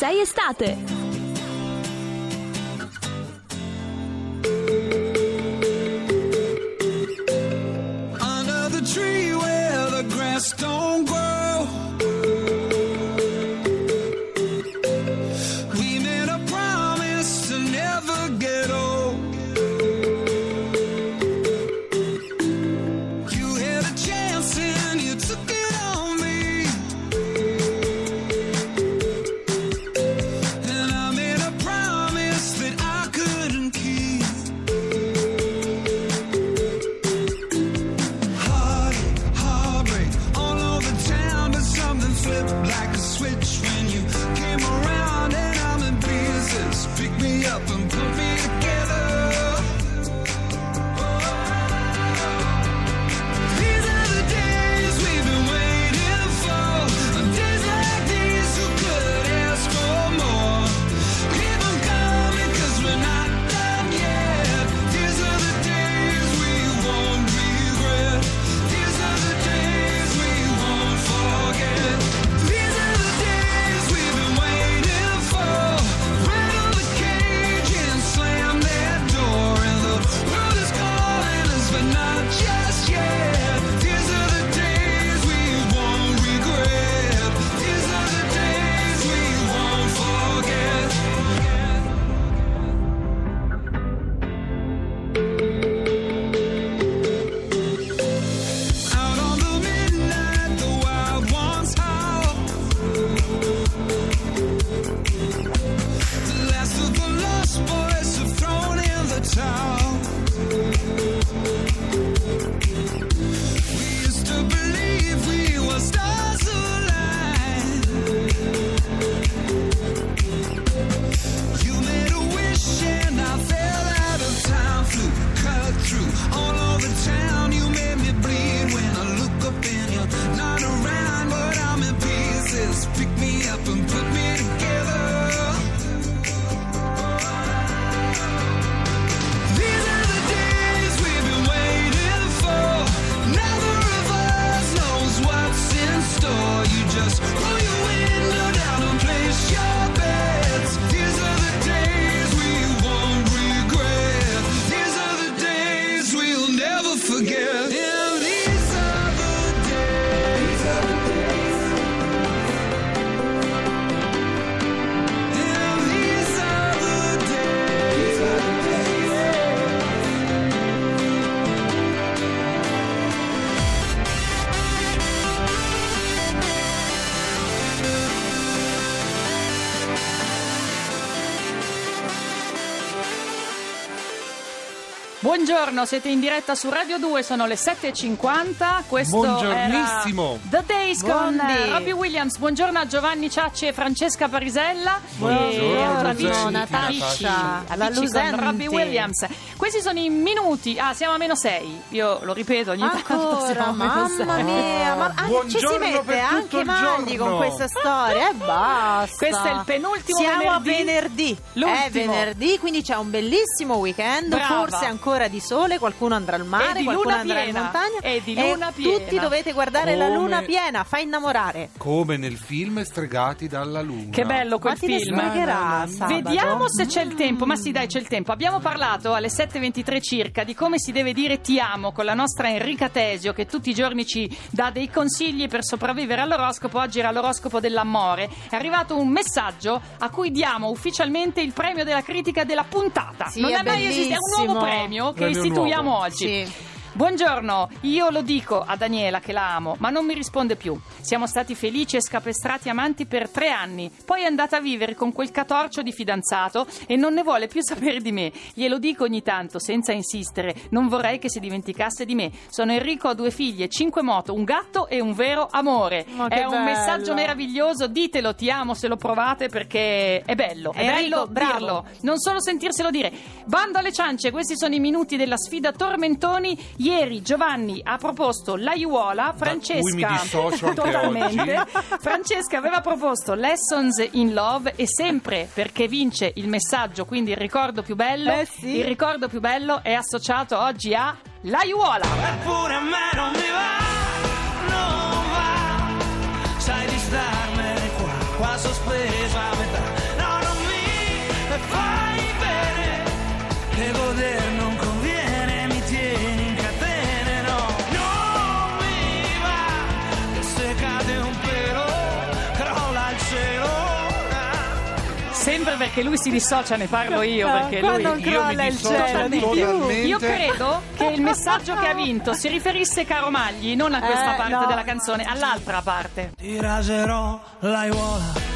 106 Estate. Buongiorno, siete in diretta su Radio 2, sono le 7.50. Questo Buongiornissimo. era The Days con Buondì. eh, Robbie Williams. Buongiorno a Giovanni Ciacci e Francesca Parisella. Buongiorno, E amici, Giovanni, amici, Natascia. La amici con Lusenti. Robbie Williams. Questi sono i minuti. Ah, siamo a meno 6. Io lo ripeto ogni tanto. Ancora, siamo a meno mamma sei. mia, ma ah, ci si Buongiorno mette anche Magli con questa storia e basta. Questo è il penultimo Siamo venerdì. a venerdì. L'ultimo. È venerdì, quindi c'è un bellissimo weekend, Brava. forse ancora di sole, qualcuno andrà al mare, E qualcuno andrà piena. in montagna E di luna piena. tutti dovete guardare la Come- luna piena, fa innamorare. Come nel film Stregati dalla Luna. Che bello quel Ma ti ne film. spiegherà sabato? Vediamo se c'è il tempo, ma sì dai c'è il tempo. Abbiamo parlato alle 7.23 circa di come si deve dire ti amo con la nostra Enrica Tesio che tutti i giorni ci dà dei consigli per sopravvivere all'oroscopo. Oggi era l'oroscopo dell'amore. È arrivato un messaggio a cui diamo ufficialmente il premio della critica della puntata. Sì, non è è mai esistito, è un nuovo bellissimo. Premio che Premio istituiamo nuovo. oggi. Sì. Buongiorno, io lo dico a Daniela che la amo, ma non mi risponde più. Siamo stati felici e scapestrati amanti per tre anni, poi è andata a vivere con quel catorcio di fidanzato e non ne vuole più sapere di me. Glielo dico ogni tanto, senza insistere, non vorrei che si dimenticasse di me. Sono Enrico, ho due figlie, cinque moto, un gatto e un vero amore. Ma è un bello. messaggio meraviglioso, ditelo ti amo se lo provate perché è bello, è Enrico, bello bravo. dirlo, non solo sentirselo dire. Bando alle ciance, questi sono i minuti della sfida Tormentoni. Ieri Giovanni ha proposto l'aiuola, Francesca totalmente. Francesca aveva proposto Lessons in Love e sempre perché vince il messaggio, quindi il ricordo più bello, Eh sì. il ricordo più bello è associato oggi a l'aiuola. Eppure a me non mi va, non va, sai di starmene qua, qua sospeso a metà. Perché lui si dissocia, ne parlo io. Perché lui... Quando non Io mi crolla il dissocio cielo di più. Io credo che il messaggio che ha vinto si riferisse, caro Magli, non a questa Eh, parte no. della canzone, all'altra parte. Ti raserò l'aiuola.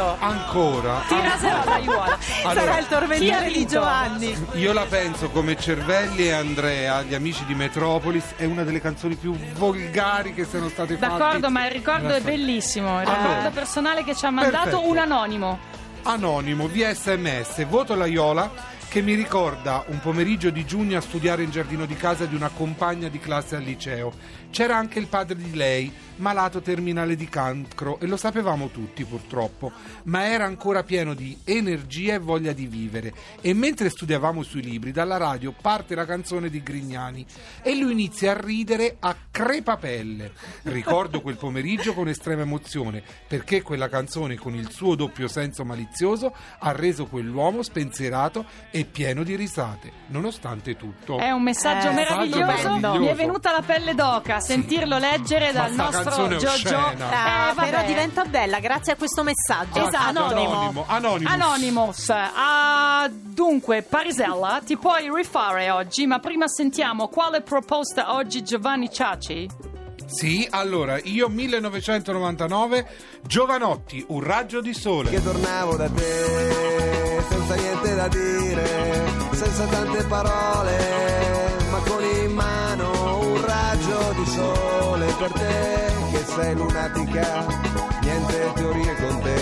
Eccolo. Ancora. Ti raserò l'aiuola. Allora, Sarà il tormentone di? Giovanni. Io la penso come Cervelli e Andrea, gli amici di Metropolis, è una delle canzoni più volgari che siano state fatte. D'accordo, ma il ricordo è bellissimo. Il Allora. ricordo personale che ci ha mandato Perfetto. un anonimo. Anonimo, via sms, voto l'Aiola che mi ricorda un pomeriggio di giugno a studiare in giardino di casa di una compagna di classe al liceo. C'era anche il padre di lei, malato terminale di cancro, e lo sapevamo tutti purtroppo, ma era ancora pieno di energia e voglia di vivere. E mentre studiavamo sui libri, dalla radio parte la canzone di Grignani e lui inizia a ridere a crepapelle. Ricordo quel pomeriggio con estrema emozione, perché quella canzone con il suo doppio senso malizioso ha reso quell'uomo spensierato e pieno di risate, nonostante tutto. È un messaggio Eh, meraviglioso. meraviglioso. Mi è venuta la pelle d'oca sentirlo leggere dal nostro canzone è Jojo. oscena. Ah, Eh, vabbè. però diventa bella grazie a questo messaggio. Esatto. Anonimo. Anonimo. Anonymous. Ah, dunque, Parisella, ti puoi rifare oggi, ma prima sentiamo quale proposta oggi Giovanni Ciacci? Sì, allora, io 1999, Giovanotti, un raggio di sole. che tornavo da te senza niente da dire, senza tante parole, sei lunatica, niente teorie con te,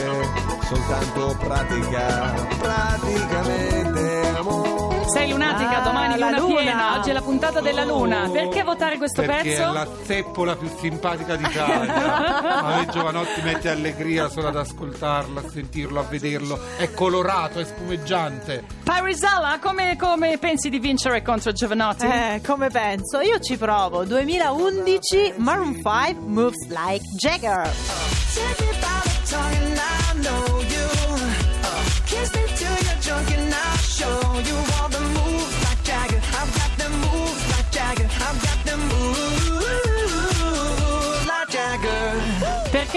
soltanto pratica, praticamente amore. Sei lunatica, Ah, domani la luna, luna. piena, oggi è la puntata della luna. Perché votare questo Perché pezzo? è la zeppola più simpatica d'Italia. A me Giovanotti mette allegria solo ad ascoltarlo, a sentirlo, a vederlo. È colorato, è spumeggiante. Parisella, come, come pensi di vincere contro Giovanotti? Eh, come penso? Io ci provo. 2011 Maroon 5 Moves Like Jagger. And I know you. Uh, kiss me till you're drunk and I'll show you all the moves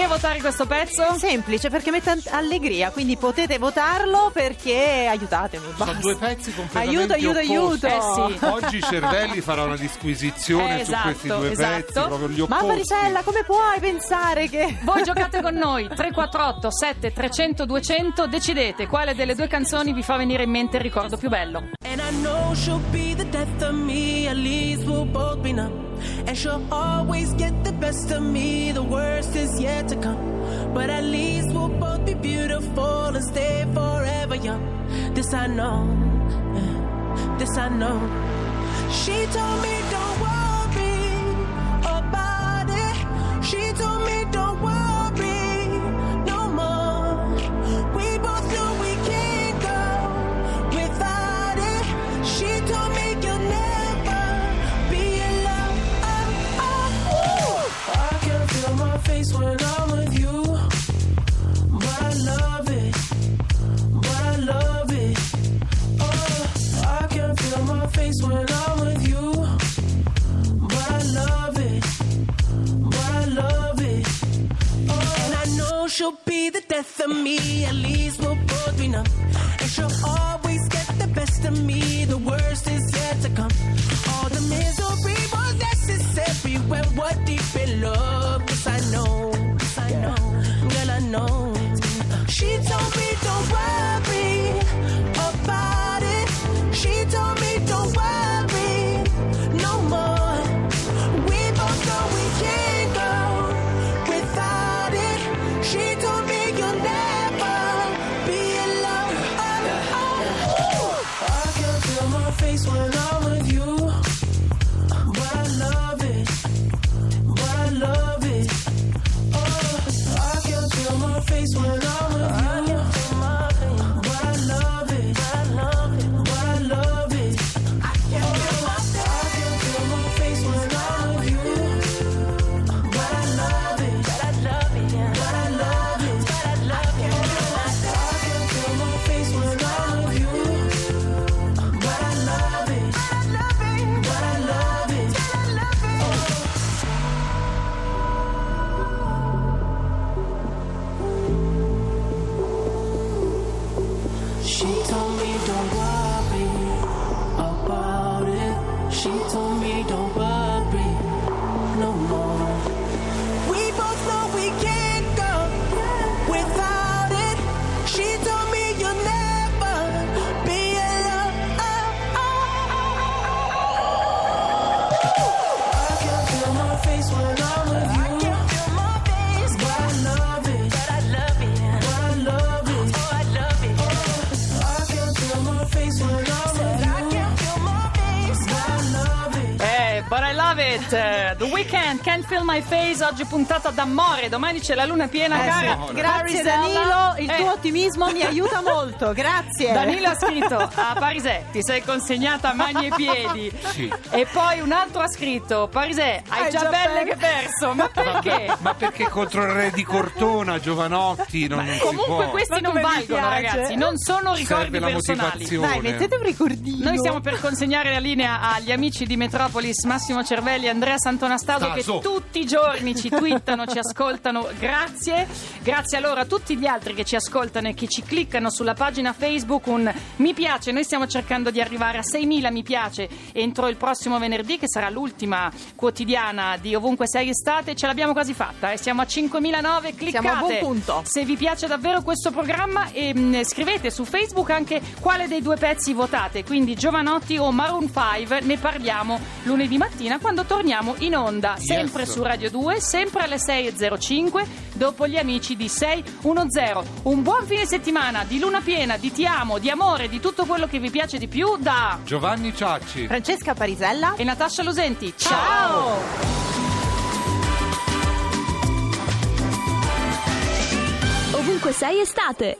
Perché votare questo pezzo? Semplice perché mette allegria, quindi potete votarlo perché aiutatemi. Sono basta. due pezzi completamente Aiuto, aiuto, opposti. aiuto. Eh sì. Oggi Cervelli farà una disquisizione Eh, su questi esatto, due esatto. pezzi, proprio gli Ma opposti. Parisella, come puoi pensare che... Voi giocate con noi 348 7 300 200 decidete quale delle due canzoni vi fa venire in mente il ricordo più bello. And I know she'll be the death of me, at least we'll both be numb. And she'll always get the best of me, the worst is yet to come. But at least we'll both be beautiful and stay forever young. This I know, this I know. She told me don't death of me. At least we'll both be numb. And she'll always get the best of me. The worst is yet to come. All the misery was necessary when we're deep in love. It. Eh, The Weekend, Can't Feel My Face. Oggi puntata d'amore. Domani c'è la luna piena, Eh, cara. sì. Grazie. Danilo, il Eh, tuo ottimismo mi aiuta molto, grazie. Danilo ha scritto a Parisè, ti sei consegnata a mani e piedi. Sì. E poi un altro ha scritto, Parisè, hai Hai già già belle per- che perso. Ma perché? Ma perché contro il re di Cortona, Giovanotti, non, non si Comunque questi non valgono, piace. ragazzi. Non sono ricordi personali. Dai, mettete un ricordino. Noi stiamo per consegnare la linea agli amici di Metropolis, Massimo Cervelli e Andrea Santonastaso che tutti i giorni ci twittano, ci ascoltano. Grazie. Grazie a loro, a tutti gli altri che ci ascoltano e che ci cliccano sulla pagina Facebook un mi piace. Noi stiamo cercando di arrivare a 6.000 mi piace entro il prossimo venerdì che sarà l'ultima quotidiana di ovunque sei estate. Ce l'abbiamo quasi fatta e siamo a 5.009. Cliccate Siamo a buon punto. se vi piace davvero questo programma e mh, scrivete su Facebook anche quale dei due pezzi votate, quindi Giovanotti o Maroon 5, ne parliamo lunedì mattina quando torniamo in onda, sempre su Radio 2, sempre alle 6.05, dopo gli amici di 610. Un buon fine settimana di luna piena, di ti amo, di amore, di tutto quello che vi piace di più da Giovanni Ciacci. Francesca Parisella. e Natascia Losenti. Ciao! Ovunque sei estate.